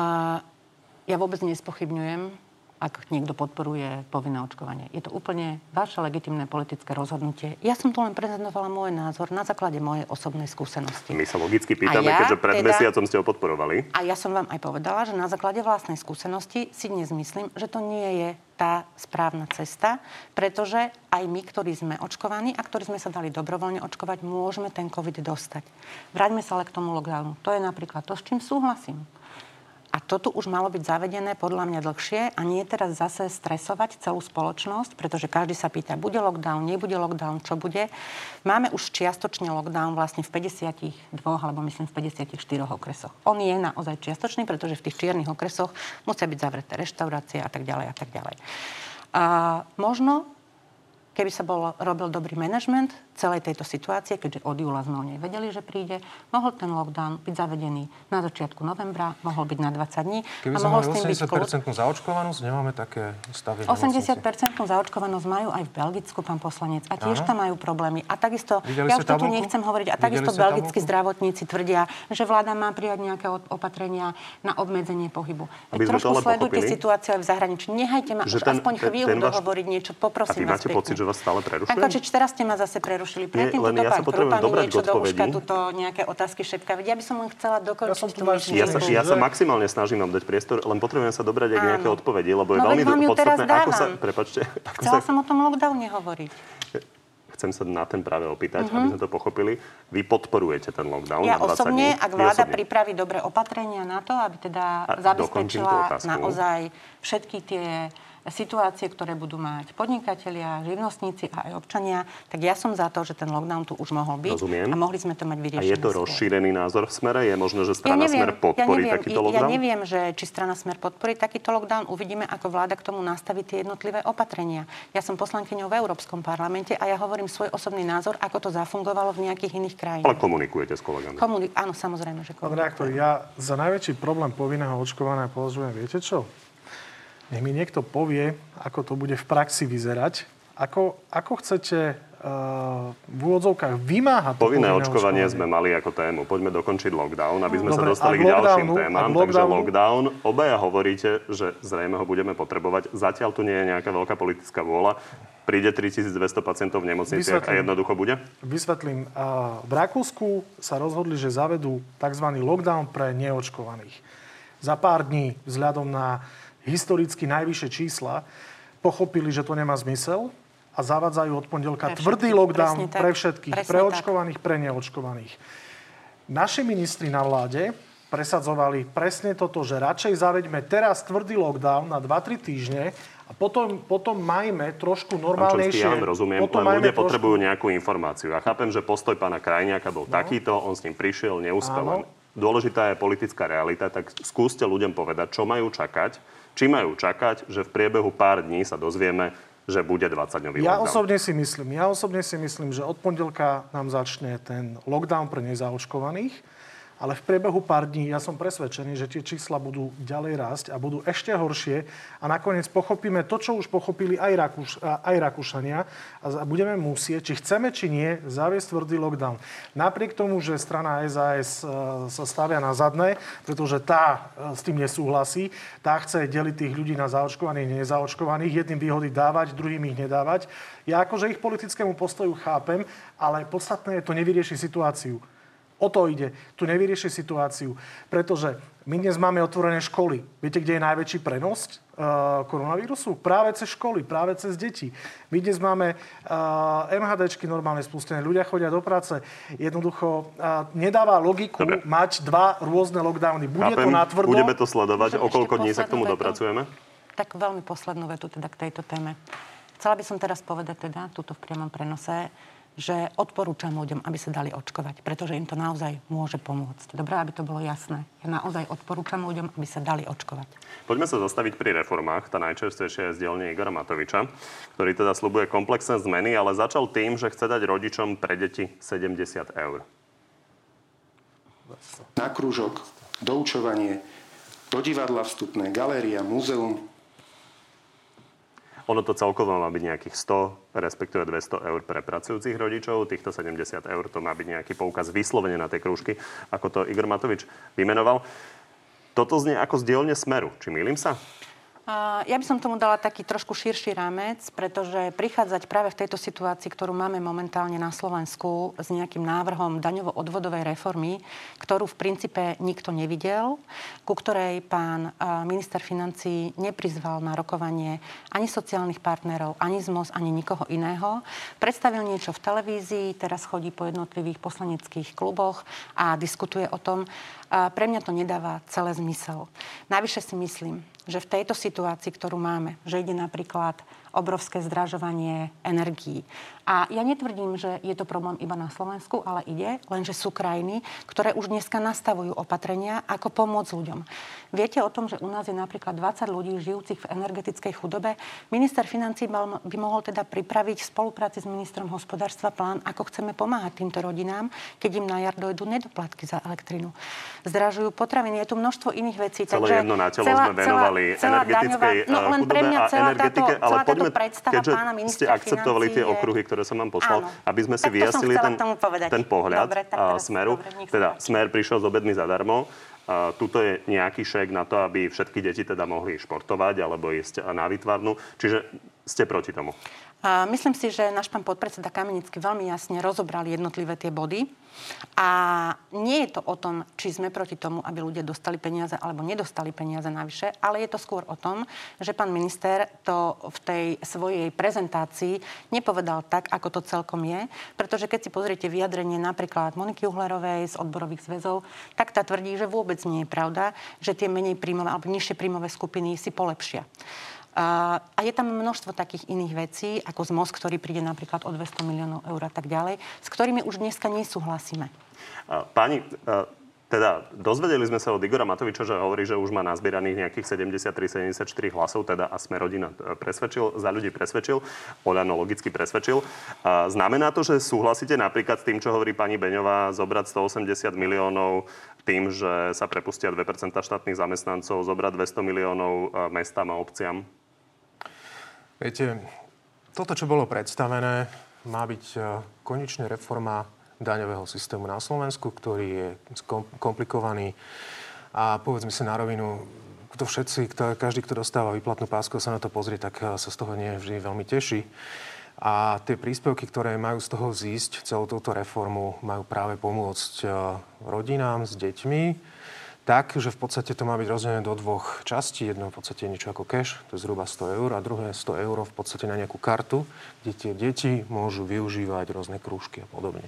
ja vôbec nespochybňujem ak niekto podporuje povinné očkovanie. Je to úplne vaše legitimné politické rozhodnutie. Ja som tu len prezentovala môj názor na základe mojej osobnej skúsenosti.
My sa logicky pýtame, ja, keďže pred teda, mesiacom ste ho podporovali.
A ja som vám aj povedala, že na základe vlastnej skúsenosti si dnes myslím, že to nie je tá správna cesta, pretože aj my, ktorí sme očkovaní a ktorí sme sa dali dobrovoľne očkovať, môžeme ten COVID dostať. Vráťme sa ale k tomu lockdownu. To je napríklad to, s čím súhlasím. A toto už malo byť zavedené podľa mňa dlhšie a nie teraz zase stresovať celú spoločnosť, pretože každý sa pýta, bude lockdown, nebude lockdown, čo bude. Máme už čiastočne lockdown vlastne v 52 alebo myslím v 54 okresoch. On je naozaj čiastočný, pretože v tých čiernych okresoch musia byť zavreté reštaurácie a tak ďalej a tak ďalej. A možno keby sa bol, robil dobrý manažment celej tejto situácie, keďže od júla sme o nej vedeli, že príde, mohol ten lockdown byť zavedený na začiatku novembra, mohol byť na 20 dní.
Keby sme mali 80% zaočkovanosť, nemáme také stavy
80% zaočkovanosť majú aj v Belgicku, pán poslanec. A tiež Aha. tam majú problémy. A takisto, Videli ja už to tu nechcem hovoriť, a takisto belgickí zdravotníci tvrdia, že vláda má prijať nejaké opatrenia na obmedzenie pohybu. Aby Trošku sledujte situáciu aj v zahraničí. Nehajte ma už ten, aspoň chvíľu dohovoriť niečo. Poprosím
a vy máte pocit, že vás stále prerušujem?
Ako, teraz ste ma zase prerušili. Predtým Nie, len ja sa potrebujem dobrať niečo do uška, tuto nejaké otázky šepka. Ja by som len chcela dokončiť ja tú
ja sa, ja sa maximálne snažím vám dať priestor, len potrebujem sa dobrať aj nejaké odpovede, lebo je no, veľmi podstatné, ako sa... Prepačte.
Chcela sa... som o tom lockdowne hovoriť
chcem sa na ten práve opýtať, uh-huh. aby sme to pochopili. Vy podporujete ten lockdown
ja na 20 osobne, dní? ak vláda osobne. pripraví dobré opatrenia na to, aby teda A zabezpečila naozaj všetky tie situácie, ktoré budú mať podnikatelia, živnostníci a aj občania, tak ja som za to, že ten lockdown tu už mohol byť.
Rozumiem.
A mohli sme to mať vyriešené.
A je to skôr. rozšírený názor v smere? Je možné, že strana ja neviem, Smer podporí
ja neviem,
takýto lockdown?
Ja neviem, že či strana Smer podporí takýto lockdown. Uvidíme, ako vláda k tomu nastaví tie jednotlivé opatrenia. Ja som poslankyňou v Európskom parlamente a ja hovorím svoj osobný názor, ako to zafungovalo v nejakých iných krajinách.
Ale komunikujete s kolegami?
Komunik- áno, samozrejme, že
komunikujem. Pán reaktor, ja za najväčší problém povinného očkovania považujem, viete čo? Nech mi niekto povie, ako to bude v praxi vyzerať. Ako, ako chcete v úvodzovkách vymáhať to
Povinné očkovanie sme mali ako tému. Poďme dokončiť lockdown, aby sme Dobre, sa dostali k ďalším témam. Takže lockdown, obaja hovoríte, že zrejme ho budeme potrebovať. Zatiaľ tu nie je nejaká veľká politická vôľa. Príde 3200 pacientov v nemocniciach a jednoducho bude?
Vysvetlím. V Rakúsku sa rozhodli, že zavedú tzv. lockdown pre neočkovaných. Za pár dní, vzhľadom na historicky najvyššie čísla, pochopili, že to nemá zmysel a zavadzajú od pondelka pre tvrdý lockdown pre všetkých, Presne pre očkovaných, tak. pre neočkovaných. Naši ministri na vláde presadzovali presne toto, že radšej zaveďme teraz tvrdý lockdown na 2-3 týždne a potom, potom majme trošku normálnejšie...
Pán ja rozumiem, potom len ľudia trošku... potrebujú nejakú informáciu. Ja chápem, že postoj pána Krajniaka bol no. takýto, on s ním prišiel, neúspel. Dôležitá je politická realita, tak skúste ľuďom povedať, čo majú čakať, či majú čakať, že v priebehu pár dní sa dozvieme, že bude 20-dňový
ja lockdown. Osobne si myslím, ja osobne si myslím, že od pondelka nám začne ten lockdown pre nezaočkovaných ale v priebehu pár dní ja som presvedčený, že tie čísla budú ďalej rásť a budú ešte horšie a nakoniec pochopíme to, čo už pochopili aj, Rakúš, aj Rakúšania a budeme musieť, či chceme, či nie, zaviesť tvrdý lockdown. Napriek tomu, že strana SAS e, sa stavia na zadné, pretože tá e, s tým nesúhlasí, tá chce deliť tých ľudí na zaočkovaných nezaočkovaných, jedným výhody dávať, druhým ich nedávať. Ja akože ich politickému postoju chápem, ale podstatné je to nevyrieši situáciu. O to ide. Tu nevyrieši situáciu. Pretože my dnes máme otvorené školy. Viete, kde je najväčší prenos uh, koronavírusu? Práve cez školy, práve cez deti. My dnes máme uh, MHDčky normálne spustené. Ľudia chodia do práce. Jednoducho uh, nedáva logiku Dobre. mať dva rôzne lockdowny. Bude Chápem, to natvrdo.
Budeme to sledovať. O koľko dní sa k tomu vetu, dopracujeme?
Tak veľmi poslednú vetu teda k tejto téme. Chcela by som teraz povedať teda, túto v priamom prenose, že odporúčam ľuďom, aby sa dali očkovať, pretože im to naozaj môže pomôcť. Dobré, aby to bolo jasné. Ja naozaj odporúčam ľuďom, aby sa dali očkovať.
Poďme sa zastaviť pri reformách. Tá najčerstvejšia je z dielne Igora Matoviča, ktorý teda slubuje komplexné zmeny, ale začal tým, že chce dať rodičom pre deti 70 eur.
Na krúžok, doučovanie, do divadla vstupné, galéria, múzeum,
ono to celkovo má byť nejakých 100, respektíve 200 eur pre pracujúcich rodičov. Týchto 70 eur to má byť nejaký poukaz vyslovene na tie krúžky, ako to Igor Matovič vymenoval. Toto znie ako z dielne Smeru. Či milím sa?
Ja by som tomu dala taký trošku širší rámec, pretože prichádzať práve v tejto situácii, ktorú máme momentálne na Slovensku s nejakým návrhom daňovo-odvodovej reformy, ktorú v princípe nikto nevidel, ku ktorej pán minister financí neprizval na rokovanie ani sociálnych partnerov, ani ZMOS, ani nikoho iného. Predstavil niečo v televízii, teraz chodí po jednotlivých poslaneckých kluboch a diskutuje o tom. Pre mňa to nedáva celé zmysel. Najvyššie si myslím, že v tejto situácii, ktorú máme, že ide napríklad obrovské zdražovanie energií. A ja netvrdím, že je to problém iba na Slovensku, ale ide, lenže sú krajiny, ktoré už dneska nastavujú opatrenia, ako pomôcť ľuďom. Viete o tom, že u nás je napríklad 20 ľudí žijúcich v energetickej chudobe. Minister financí by mohol teda pripraviť v spolupráci s ministrom hospodárstva plán, ako chceme pomáhať týmto rodinám, keď im na jar dojdú nedoplatky za elektrinu. Zdražujú potraviny, je tu množstvo iných vecí.
Celé takže jedno na telo celá, sme venovali celá, celá energetickej daňová, no, len pre mňa celá táto, ale celá poďme,
predstava keďže pána
ste akceptovali tie okruhy, ktoré som vám poslal, áno. aby sme si tak vyjasnili ten, ten pohľad dobre, tak smeru. Dobre, teda smer prišiel z obedmi zadarmo. Uh, tuto je nejaký šek na to, aby všetky deti teda mohli športovať alebo ísť na výtvarnu. Čiže ste proti tomu?
Uh, myslím si, že náš pán podpredseda Kamenický veľmi jasne rozobral jednotlivé tie body. A nie je to o tom, či sme proti tomu, aby ľudia dostali peniaze alebo nedostali peniaze navyše, ale je to skôr o tom, že pán minister to v tej svojej prezentácii nepovedal tak, ako to celkom je. Pretože keď si pozriete vyjadrenie napríklad Moniky Uhlerovej z odborových zväzov, tak tá tvrdí, že vôbec nie je pravda, že tie menej príjmové alebo nižšie príjmové skupiny si polepšia. A, je tam množstvo takých iných vecí, ako z MOS, ktorý príde napríklad o 200 miliónov eur a tak ďalej, s ktorými už dneska nesúhlasíme.
Pani, teda dozvedeli sme sa od Igora Matoviča, že hovorí, že už má nazbieraných nejakých 73-74 hlasov, teda a sme rodina e, presvedčil, za ľudí presvedčil, Oľano logicky presvedčil. Znamená to, že súhlasíte napríklad s tým, čo hovorí pani Beňová, zobrať 180 miliónov tým, že sa prepustia 2% štátnych zamestnancov, zobrať 200 miliónov e, mestám a obciam?
Viete, toto, čo bolo predstavené, má byť e, konečne reforma daňového systému na Slovensku, ktorý je komplikovaný a povedzme si na rovinu, kto všetci, kto, každý, kto dostáva výplatnú pásku, sa na to pozrie, tak e, sa z toho nie vždy veľmi teší. A tie príspevky, ktoré majú z toho zísť, celú túto reformu, majú práve pomôcť e, rodinám s deťmi, tak, že v podstate to má byť rozdelené do dvoch častí. Jedno v podstate niečo ako cash, to je zhruba 100 eur, a druhé 100 eur v podstate na nejakú kartu, kde tie deti môžu využívať rôzne krúžky a podobne.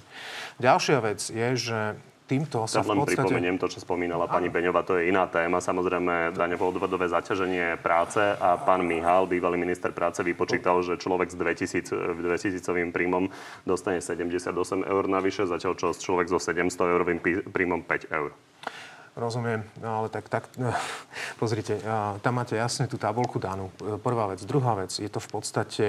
Ďalšia vec je, že týmto sa
v
podstate...
pripomeniem to, čo spomínala pani Beňová, to je iná téma. Samozrejme, daňovo-odvodové zaťaženie práce a pán Mihal, bývalý minister práce, vypočítal, že človek s 2000, 2000 príjmom dostane 78 eur navyše, zatiaľ čo človek so 700 eurovým príjmom 5 eur.
Rozumiem, no ale tak, tak pozrite, tam máte jasne tú tabulku danú. Prvá vec. Druhá vec, je to v podstate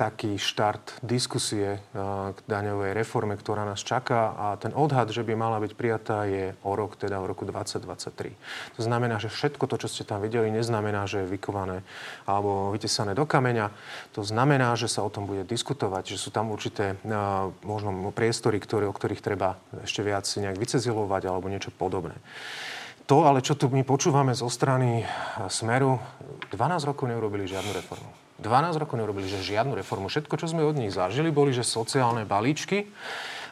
taký štart diskusie k daňovej reforme, ktorá nás čaká a ten odhad, že by mala byť prijatá je o rok, teda v roku 2023. To znamená, že všetko to, čo ste tam videli, neznamená, že je vykované alebo vytesané do kameňa. To znamená, že sa o tom bude diskutovať, že sú tam určité možno priestory, ktoré, o ktorých treba ešte viac nejak vycezilovať alebo niečo podobné. To ale, čo tu my počúvame zo strany Smeru, 12 rokov neurobili žiadnu reformu. 12 rokov neurobili že žiadnu reformu. Všetko, čo sme od nich zažili, boli že sociálne balíčky,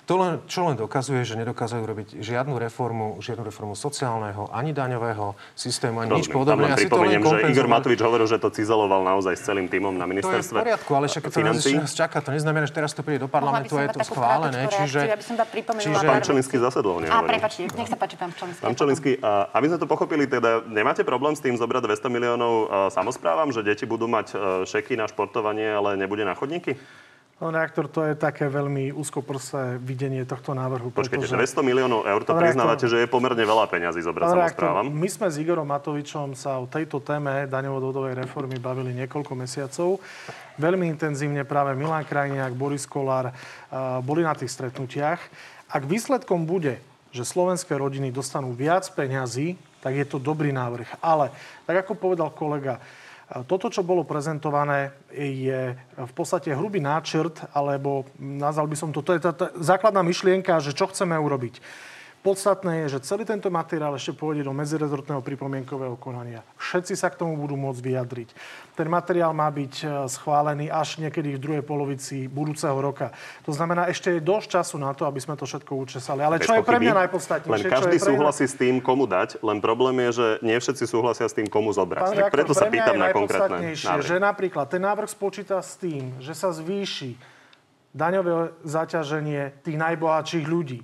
to len, čo len dokazuje, že nedokázajú robiť žiadnu reformu, žiadnu reformu sociálneho, ani daňového systému, ani Rozumiem, nič podobné.
Tam len pripomeniem, že Igor Matovič hovoril, že to cizeloval naozaj s celým týmom na ministerstve.
To je v poriadku, ale však to nás čaká. To neznamená, že teraz to príde do parlamentu a je to schválené.
Čiže, ja by som čiže...
Pán Čelinský zasedol,
nehovorím. A prepáčte, nech sa páči, pán Čelinský,
aby sme to pochopili, teda nemáte problém s tým zobrať 200 miliónov samozprávam, že deti budú mať šeky na športovanie, ale nebude na chodníky?
Pán reaktor, to je také veľmi úzkoprsé videnie tohto návrhu.
Počkajte, pretože... 200 miliónov eur, to reaktor, priznávate, že je pomerne veľa peňazí zobrať samozprávam?
My sme s Igorom Matovičom sa o tejto téme daňovo-dodovej reformy bavili niekoľko mesiacov. Veľmi intenzívne práve Milan Krajniak, Boris Kolár boli na tých stretnutiach. Ak výsledkom bude, že slovenské rodiny dostanú viac peňazí, tak je to dobrý návrh. Ale, tak ako povedal kolega, toto, čo bolo prezentované, je v podstate hrubý náčrt, alebo nazval by som to, to je tá, tá základná myšlienka, že čo chceme urobiť. Podstatné je, že celý tento materiál ešte pôjde do medzirezortného pripomienkového konania. Všetci sa k tomu budú môcť vyjadriť. Ten materiál má byť e, schválený až niekedy v druhej polovici budúceho roka. To znamená, ešte je dosť času na to, aby sme to všetko učesali. Ale čo je pre mňa najpodstatnejšie?
Len každý súhlasí s tým, komu dať, len problém je, že nie všetci súhlasia s tým, komu zobrať. Pán tak preto sa pýtam na konkrétne
že napríklad ten návrh spočíta s tým, že sa zvýši daňové zaťaženie tých najbohatších ľudí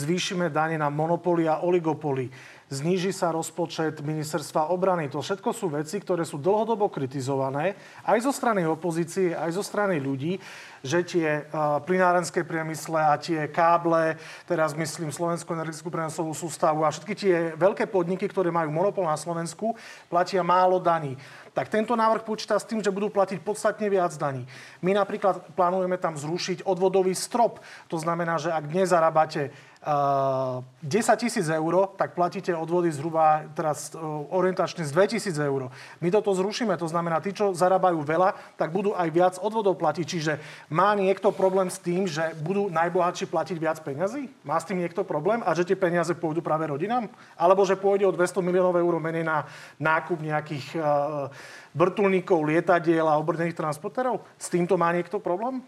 zvýšime dane na monopoly a oligopoly, zníži sa rozpočet ministerstva obrany. To všetko sú veci, ktoré sú dlhodobo kritizované aj zo strany opozície, aj zo strany ľudí, že tie uh, plinárenské priemysle a tie káble, teraz myslím Slovenskú energetickú priemyslovú sústavu a všetky tie veľké podniky, ktoré majú monopol na Slovensku, platia málo daní tak tento návrh počíta s tým, že budú platiť podstatne viac daní. My napríklad plánujeme tam zrušiť odvodový strop. To znamená, že ak dnes zarábate 10 tisíc eur, tak platíte odvody zhruba teraz e, orientačne z 2 tisíc eur. My toto zrušíme, to znamená, tí, čo zarábajú veľa, tak budú aj viac odvodov platiť. Čiže má niekto problém s tým, že budú najbohatší platiť viac peňazí? Má s tým niekto problém? A že tie peniaze pôjdu práve rodinám? Alebo že pôjde o 200 miliónov eur menej na nákup nejakých uh, vrtulníkov, lietadiel a obrnených transportérov? S týmto má niekto problém?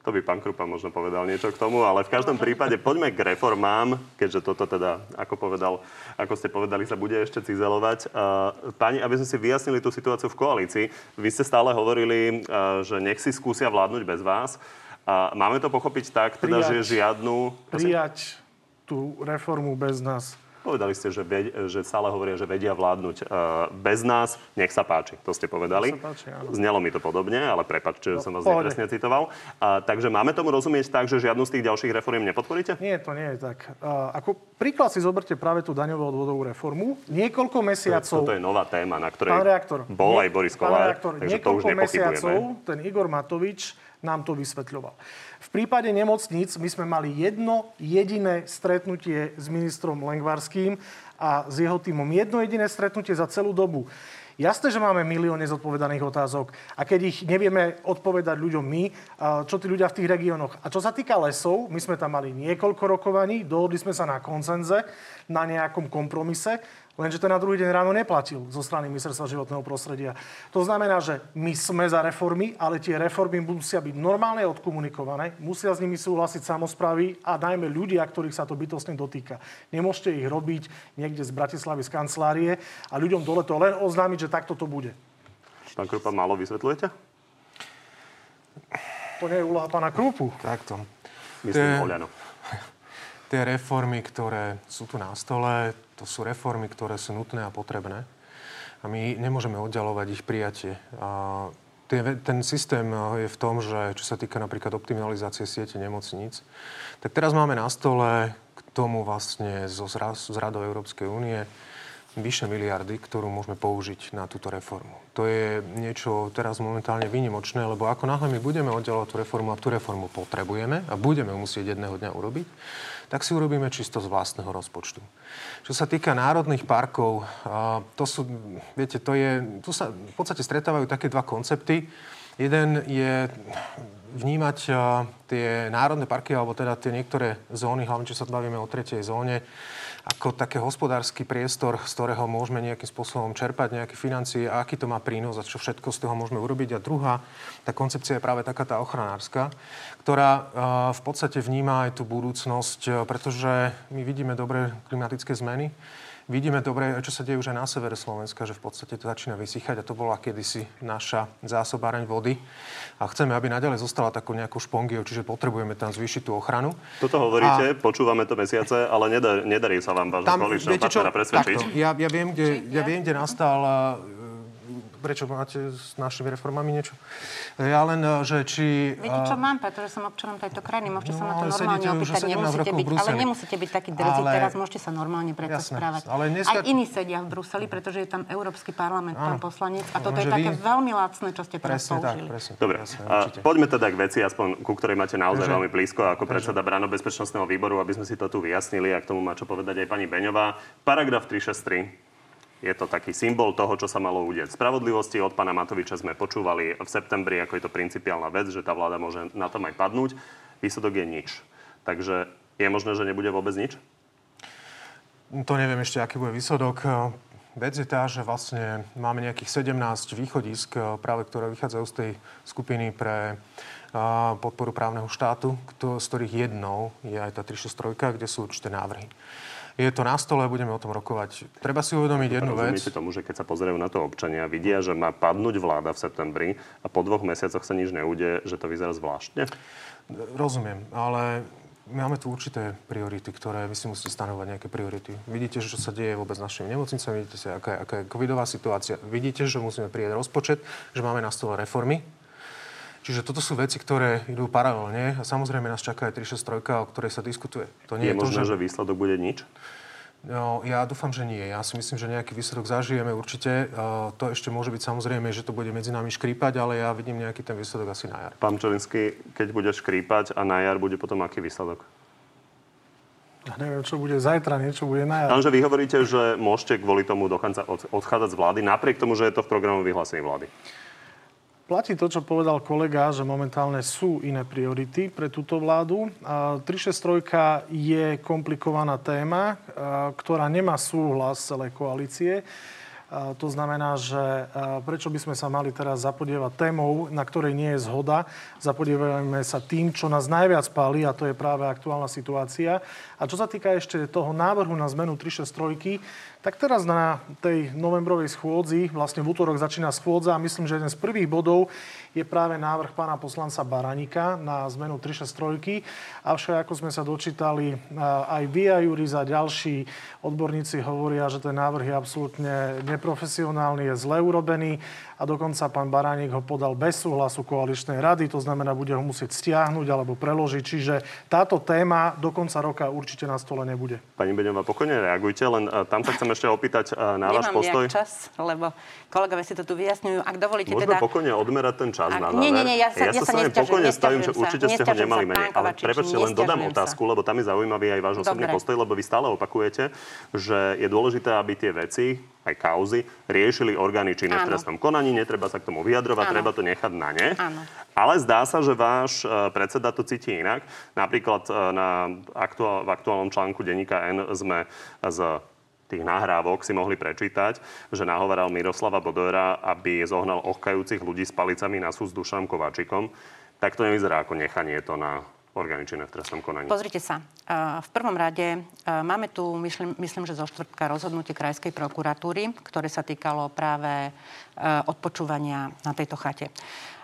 To by pán Krupa možno povedal niečo k tomu, ale v každom prípade poďme k reformám, keďže toto teda, ako povedal, ako ste povedali, sa bude ešte cizelovať. Pani, aby sme si vyjasnili tú situáciu v koalícii, vy ste stále hovorili, že nech si skúsia vládnuť bez vás. Máme to pochopiť tak, teda, prijať, že žiadnu...
Prijať tú reformu bez nás.
Povedali ste, že, ved, že stále hovoria, že vedia vládnuť uh, bez nás. Nech sa páči. To ste povedali.
Páči,
Znelo mi to podobne, ale prepačte, že no, som vás nepresne citoval. Uh, takže máme tomu rozumieť tak, že žiadnu z tých ďalších reform nepodporíte?
Nie, to nie je tak. Uh, ako príklad si zoberte práve tú daňovú odvodovú reformu. Niekoľko mesiacov...
To, je nová téma, na ktorej reaktor, bol nie, aj Boris Kolár. takže to už
mesiacov ten Igor Matovič nám to vysvetľoval. Prípade nemocníc my sme mali jedno jediné stretnutie s ministrom Lengvarským a s jeho týmom. Jedno jediné stretnutie za celú dobu. Jasné, že máme milión nezodpovedaných otázok a keď ich nevieme odpovedať ľuďom my, čo tí ľudia v tých regiónoch. A čo sa týka lesov, my sme tam mali niekoľko rokovaní, dohodli sme sa na koncenze, na nejakom kompromise. Lenže ten na druhý deň ráno neplatil zo strany Ministerstva životného prostredia. To znamená, že my sme za reformy, ale tie reformy musia byť normálne odkomunikované, musia s nimi súhlasiť samozprávy a najmä ľudia, ktorých sa to bytostne dotýka. Nemôžete ich robiť niekde z Bratislavy, z kancelárie a ľuďom dole to len oznámiť, že takto to bude.
Pán Krupa, málo vysvetľujete?
To nie je úloha pána Krupu.
Takto.
Myslím, Oľano
tie reformy, ktoré sú tu na stole, to sú reformy, ktoré sú nutné a potrebné. A my nemôžeme oddalovať ich prijatie. A ten systém je v tom, že čo sa týka napríklad optimalizácie siete nemocníc, tak teraz máme na stole k tomu vlastne zo, z radou Európskej únie vyše miliardy, ktorú môžeme použiť na túto reformu. To je niečo teraz momentálne výnimočné, lebo ako náhle my budeme oddelovať tú reformu a tú reformu potrebujeme a budeme musieť jedného dňa urobiť, tak si urobíme čisto z vlastného rozpočtu. Čo sa týka národných parkov, to sú, viete, to je, tu sa v podstate stretávajú také dva koncepty. Jeden je vnímať tie národné parky, alebo teda tie niektoré zóny, hlavne čo sa bavíme o tretej zóne, ako také hospodársky priestor, z ktorého môžeme nejakým spôsobom čerpať nejaké financie a aký to má prínos a čo všetko z toho môžeme urobiť. A druhá, tá koncepcia je práve taká tá ochranárska, ktorá eh, v podstate vníma aj tú budúcnosť, eh, pretože my vidíme dobré klimatické zmeny, Vidíme dobre, čo sa deje už aj na severe Slovenska, že v podstate to začína vysychať a to bola kedysi naša zásobáreň vody. A chceme, aby naďalej zostala takou nejakou špongiou, čiže potrebujeme tam zvýšiť tú ochranu.
Toto hovoríte, a... počúvame to mesiace, ale nedar, nedarí sa vám vášho koaličného partnera presvedčiť.
Takto, ja, ja, viem, kde, ja viem, kde nastal prečo máte s našimi reformami niečo? Ja len, eh, že či...
Viete, čo mám, pretože som občanom tejto krajiny. Môžete no, sa na to normálne opýtať. Nemusíte byť, ale nemusíte byť taký drzý ale... teraz. Môžete sa normálne preto Jasné, správať. Ale dneska... Aj iní sedia v Bruseli, pretože je tam Európsky parlament, pán poslanec. A toto je také veľmi lacné, čo ste teraz použili.
Dobre, poďme teda k veci, aspoň ku ktorej máte naozaj veľmi blízko, ako predseda Brano bezpečnostného výboru, aby sme si to tu vyjasnili a k tomu má čo povedať aj pani Beňová. Paragraf 363 je to taký symbol toho, čo sa malo udieť. Spravodlivosti od pána Matoviča sme počúvali v septembri, ako je to principiálna vec, že tá vláda môže na tom aj padnúť. Výsledok je nič. Takže je možné, že nebude vôbec nič?
To neviem ešte, aký bude výsledok. Vec je tá, že vlastne máme nejakých 17 východisk, práve ktoré vychádzajú z tej skupiny pre podporu právneho štátu, z ktorých jednou je aj tá 363, kde sú určité návrhy je to na stole, budeme o tom rokovať. Treba si uvedomiť jednu vec.
Tomu, že keď sa pozerajú na to občania, vidia, že má padnúť vláda v septembri a po dvoch mesiacoch sa nič neude, že to vyzerá zvláštne?
Rozumiem, ale máme tu určité priority, ktoré vy si musíte stanovať nejaké priority. Vidíte, že čo sa deje vôbec s našimi nemocnicami, vidíte, aká, aká je covidová situácia, vidíte, že musíme prijať rozpočet, že máme na stole reformy, Čiže toto sú veci, ktoré idú paralelne a samozrejme nás čaká aj 363, o ktorej sa diskutuje.
To nie je, je možné, to, že... že výsledok bude nič?
No, ja dúfam, že nie. Ja si myslím, že nejaký výsledok zažijeme určite. Uh, to ešte môže byť samozrejme, že to bude medzi nami škrípať, ale ja vidím nejaký ten výsledok asi na jar.
Pán Čolinský, keď bude škrípať a na jar bude potom aký výsledok?
Ja neviem, čo bude zajtra, niečo bude na jar.
že vy hovoríte, že môžete kvôli tomu dokonca odchádzať z vlády, napriek tomu, že je to v programu vyhlásení vlády.
Platí to, čo povedal kolega, že momentálne sú iné priority pre túto vládu. 363 je komplikovaná téma, ktorá nemá súhlas celej koalície. To znamená, že prečo by sme sa mali teraz zapodievať témou, na ktorej nie je zhoda. Zapodievajme sa tým, čo nás najviac páli a to je práve aktuálna situácia. A čo sa týka ešte toho návrhu na zmenu 363, tak teraz na tej novembrovej schôdzi, vlastne v útorok začína schôdza a myslím, že jeden z prvých bodov je práve návrh pána poslanca Baranika na zmenu 363. Avšak, ako sme sa dočítali, aj vy a Juriz a ďalší odborníci hovoria, že ten návrh je absolútne neprofesionálny, je zle urobený a dokonca pán Baránik ho podal bez súhlasu koaličnej rady, to znamená, bude ho musieť stiahnuť alebo preložiť. Čiže táto téma do konca roka určite na stole nebude.
Pani Beňová, pokojne reagujte, len tam sa chcem ešte opýtať na Nemám váš postoj.
čas, lebo kolegovia si to tu vyjasňujú. Ak dovolíte
Môžeme
teda...
pokojne odmerať ten čas čas
A-
na
nie,
záver.
nie, nie, ja sa- ja sa
s vami
nesťažujem,
pokojne stavím, že
sa,
určite ste ho nemali
sa,
menej. Ale prepačte, len dodám otázku,
sa.
lebo tam je zaujímavý aj váš osobný postoj, lebo vy stále opakujete, že je dôležité, aby tie veci, aj kauzy, riešili orgány činné v trestnom konaní, netreba sa k tomu vyjadrovať,
Áno.
treba to nechať na ne.
Áno.
Ale zdá sa, že váš e, predseda to cíti inak. Napríklad e, na aktuál, v aktuálnom článku denníka N sme z tých nahrávok si mohli prečítať, že nahovaral Miroslava Bodora, aby zohnal ochkajúcich ľudí s palicami na súd s Dušanom Kováčikom. Tak to nevyzerá ako nechanie to na orgány v trestnom konaní.
Pozrite sa. V prvom rade máme tu, myslím, myslím, že zo štvrtka rozhodnutie Krajskej prokuratúry, ktoré sa týkalo práve odpočúvania na tejto chate.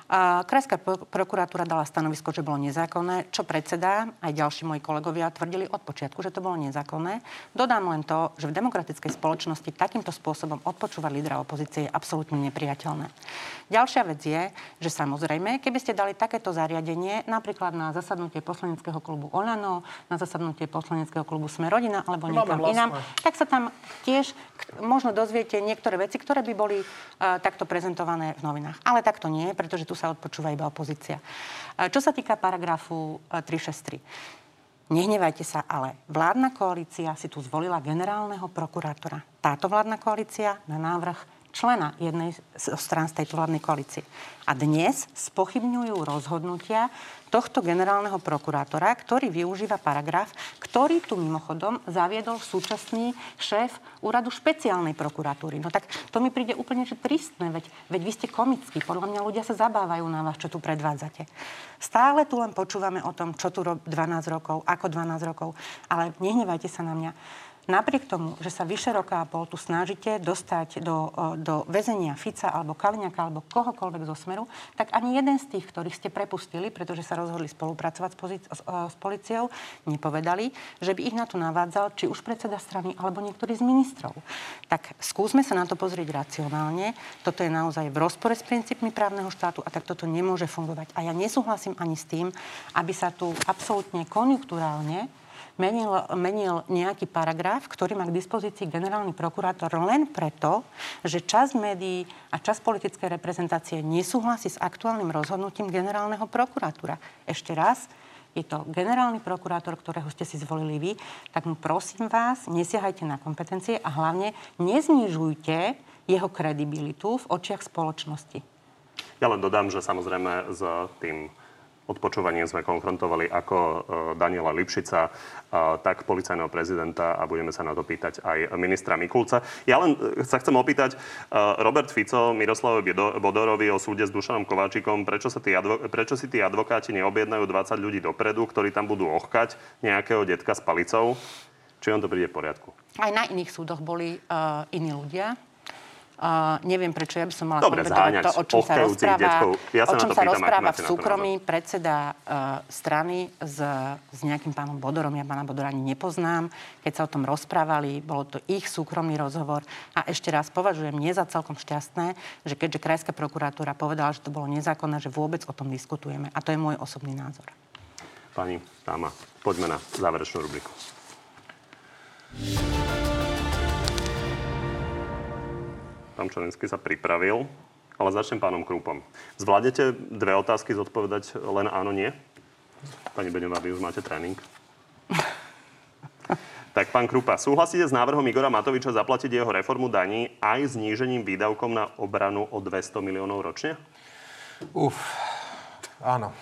A Krajská pro- prokuratúra dala stanovisko, že bolo nezákonné, čo predseda aj ďalší moji kolegovia tvrdili od počiatku, že to bolo nezákonné. Dodám len to, že v demokratickej spoločnosti takýmto spôsobom odpočúvať lídra opozície je absolútne nepriateľné. Ďalšia vec je, že samozrejme, keby ste dali takéto zariadenie napríklad na zasadnutie poslaneckého klubu Olano, na zasadnutie poslaneckého klubu Sme rodina alebo niekam inám, tak sa tam tiež možno dozviete niektoré veci, ktoré by boli uh, takto prezentované v novinách. Ale takto nie, pretože tu sa odpočúva iba opozícia. Uh, čo sa týka paragrafu uh, 363. Nehnevajte sa, ale vládna koalícia si tu zvolila generálneho prokurátora. Táto vládna koalícia na návrh člena jednej z strán z tejto vládnej koalície. A dnes spochybňujú rozhodnutia tohto generálneho prokurátora, ktorý využíva paragraf, ktorý tu mimochodom zaviedol súčasný šéf úradu špeciálnej prokuratúry. No tak to mi príde úplne že tristné, veď, veď vy ste komickí. Podľa mňa ľudia sa zabávajú na vás, čo tu predvádzate. Stále tu len počúvame o tom, čo tu rob 12 rokov, ako 12 rokov, ale nehnevajte sa na mňa. Napriek tomu, že sa vyše roka a pol tu snažíte dostať do, do väzenia Fica alebo Kaliňaka alebo kohokoľvek zo Smeru, tak ani jeden z tých, ktorých ste prepustili, pretože sa rozhodli spolupracovať s, pozic- s, s policiou, nepovedali, že by ich na to navádzal či už predseda strany alebo niektorý z ministrov. Tak skúsme sa na to pozrieť racionálne. Toto je naozaj v rozpore s princípmi právneho štátu a tak toto nemôže fungovať. A ja nesúhlasím ani s tým, aby sa tu absolútne konjunkturálne menil, menil nejaký paragraf, ktorý má k dispozícii generálny prokurátor len preto, že časť médií a časť politickej reprezentácie nesúhlasí s aktuálnym rozhodnutím generálneho prokurátora. Ešte raz, je to generálny prokurátor, ktorého ste si zvolili vy, tak mu prosím vás, nesiahajte na kompetencie a hlavne neznižujte jeho kredibilitu v očiach spoločnosti.
Ja len dodám, že samozrejme s tým odpočúvaním sme konfrontovali ako e, Daniela Lipšica, e, tak policajného prezidenta a budeme sa na to pýtať aj ministra Mikulca. Ja len e, sa chcem opýtať, Robert Fico, Miroslavovi Bodo- Bodorovi o súde s Dušanom Kováčikom, prečo, sa tí advo- prečo si tí advokáti neobjednajú 20 ľudí dopredu, ktorí tam budú ochkať nejakého detka s palicou? Či on to príde v poriadku?
Aj na iných súdoch boli uh, iní ľudia. Uh, neviem, prečo ja by som mala
Dobre, zháňať
to, o čom sa rozpráva.
Ja sa
o čom sa
pýtam,
rozpráva v súkromí predseda uh, strany s, s nejakým pánom Bodorom. Ja pána Bodora ani nepoznám. Keď sa o tom rozprávali, bolo to ich súkromný rozhovor. A ešte raz považujem nie za celkom šťastné, že keďže Krajská prokuratúra povedala, že to bolo nezákonné, že vôbec o tom diskutujeme. A to je môj osobný názor.
Pani dáma, poďme na záverečnú rubriku. Pán Čelinský sa pripravil, ale začnem pánom Krúpom. Zvládnete dve otázky zodpovedať len áno, nie? Pani Beňová, vy už máte tréning. Tak, pán Krupa, súhlasíte s návrhom Igora Matoviča zaplatiť jeho reformu daní aj znížením výdavkom na obranu o 200 miliónov ročne?
Uf, áno.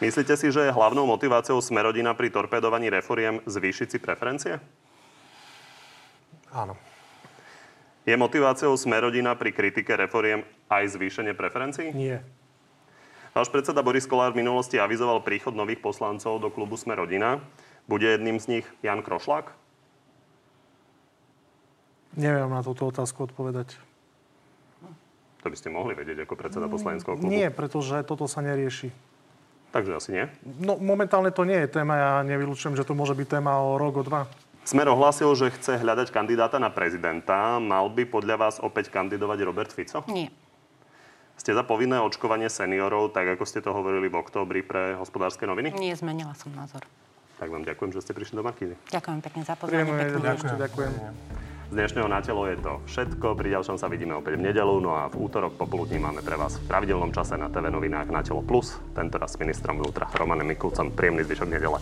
Myslíte si, že je hlavnou motiváciou Smerodina pri torpedovaní reforiem zvýšiť si preferencie?
Áno.
Je motiváciou Smerodina pri kritike reforiem aj zvýšenie preferencií?
Nie.
Váš predseda Boris Kolár v minulosti avizoval príchod nových poslancov do klubu Smerodina. Bude jedným z nich Jan Krošlák?
Neviem na túto otázku odpovedať.
To by ste mohli vedieť ako predseda poslaneckého klubu.
Nie, pretože toto sa nerieši.
Takže asi nie.
No momentálne to nie je téma, ja nevylučujem, že to môže byť téma o rok, o dva.
Smer ohlásil, že chce hľadať kandidáta na prezidenta. Mal by podľa vás opäť kandidovať Robert Fico?
Nie.
Ste za povinné očkovanie seniorov, tak ako ste to hovorili v októbri pre hospodárske noviny?
Nie, zmenila som názor.
Tak vám ďakujem, že ste prišli do Markízy.
Ďakujem pekne za pozvanie. Pekný
ďakujem. ďakujem.
Z dnešného na telo je to všetko. Pri ďalšom sa vidíme opäť v nedelu. No a v útorok popoludní máme pre vás v pravidelnom čase na TV novinách na telo plus. Tentoraz s ministrom vnútra Romanem Mikulcom. Príjemný zvyšok nedele.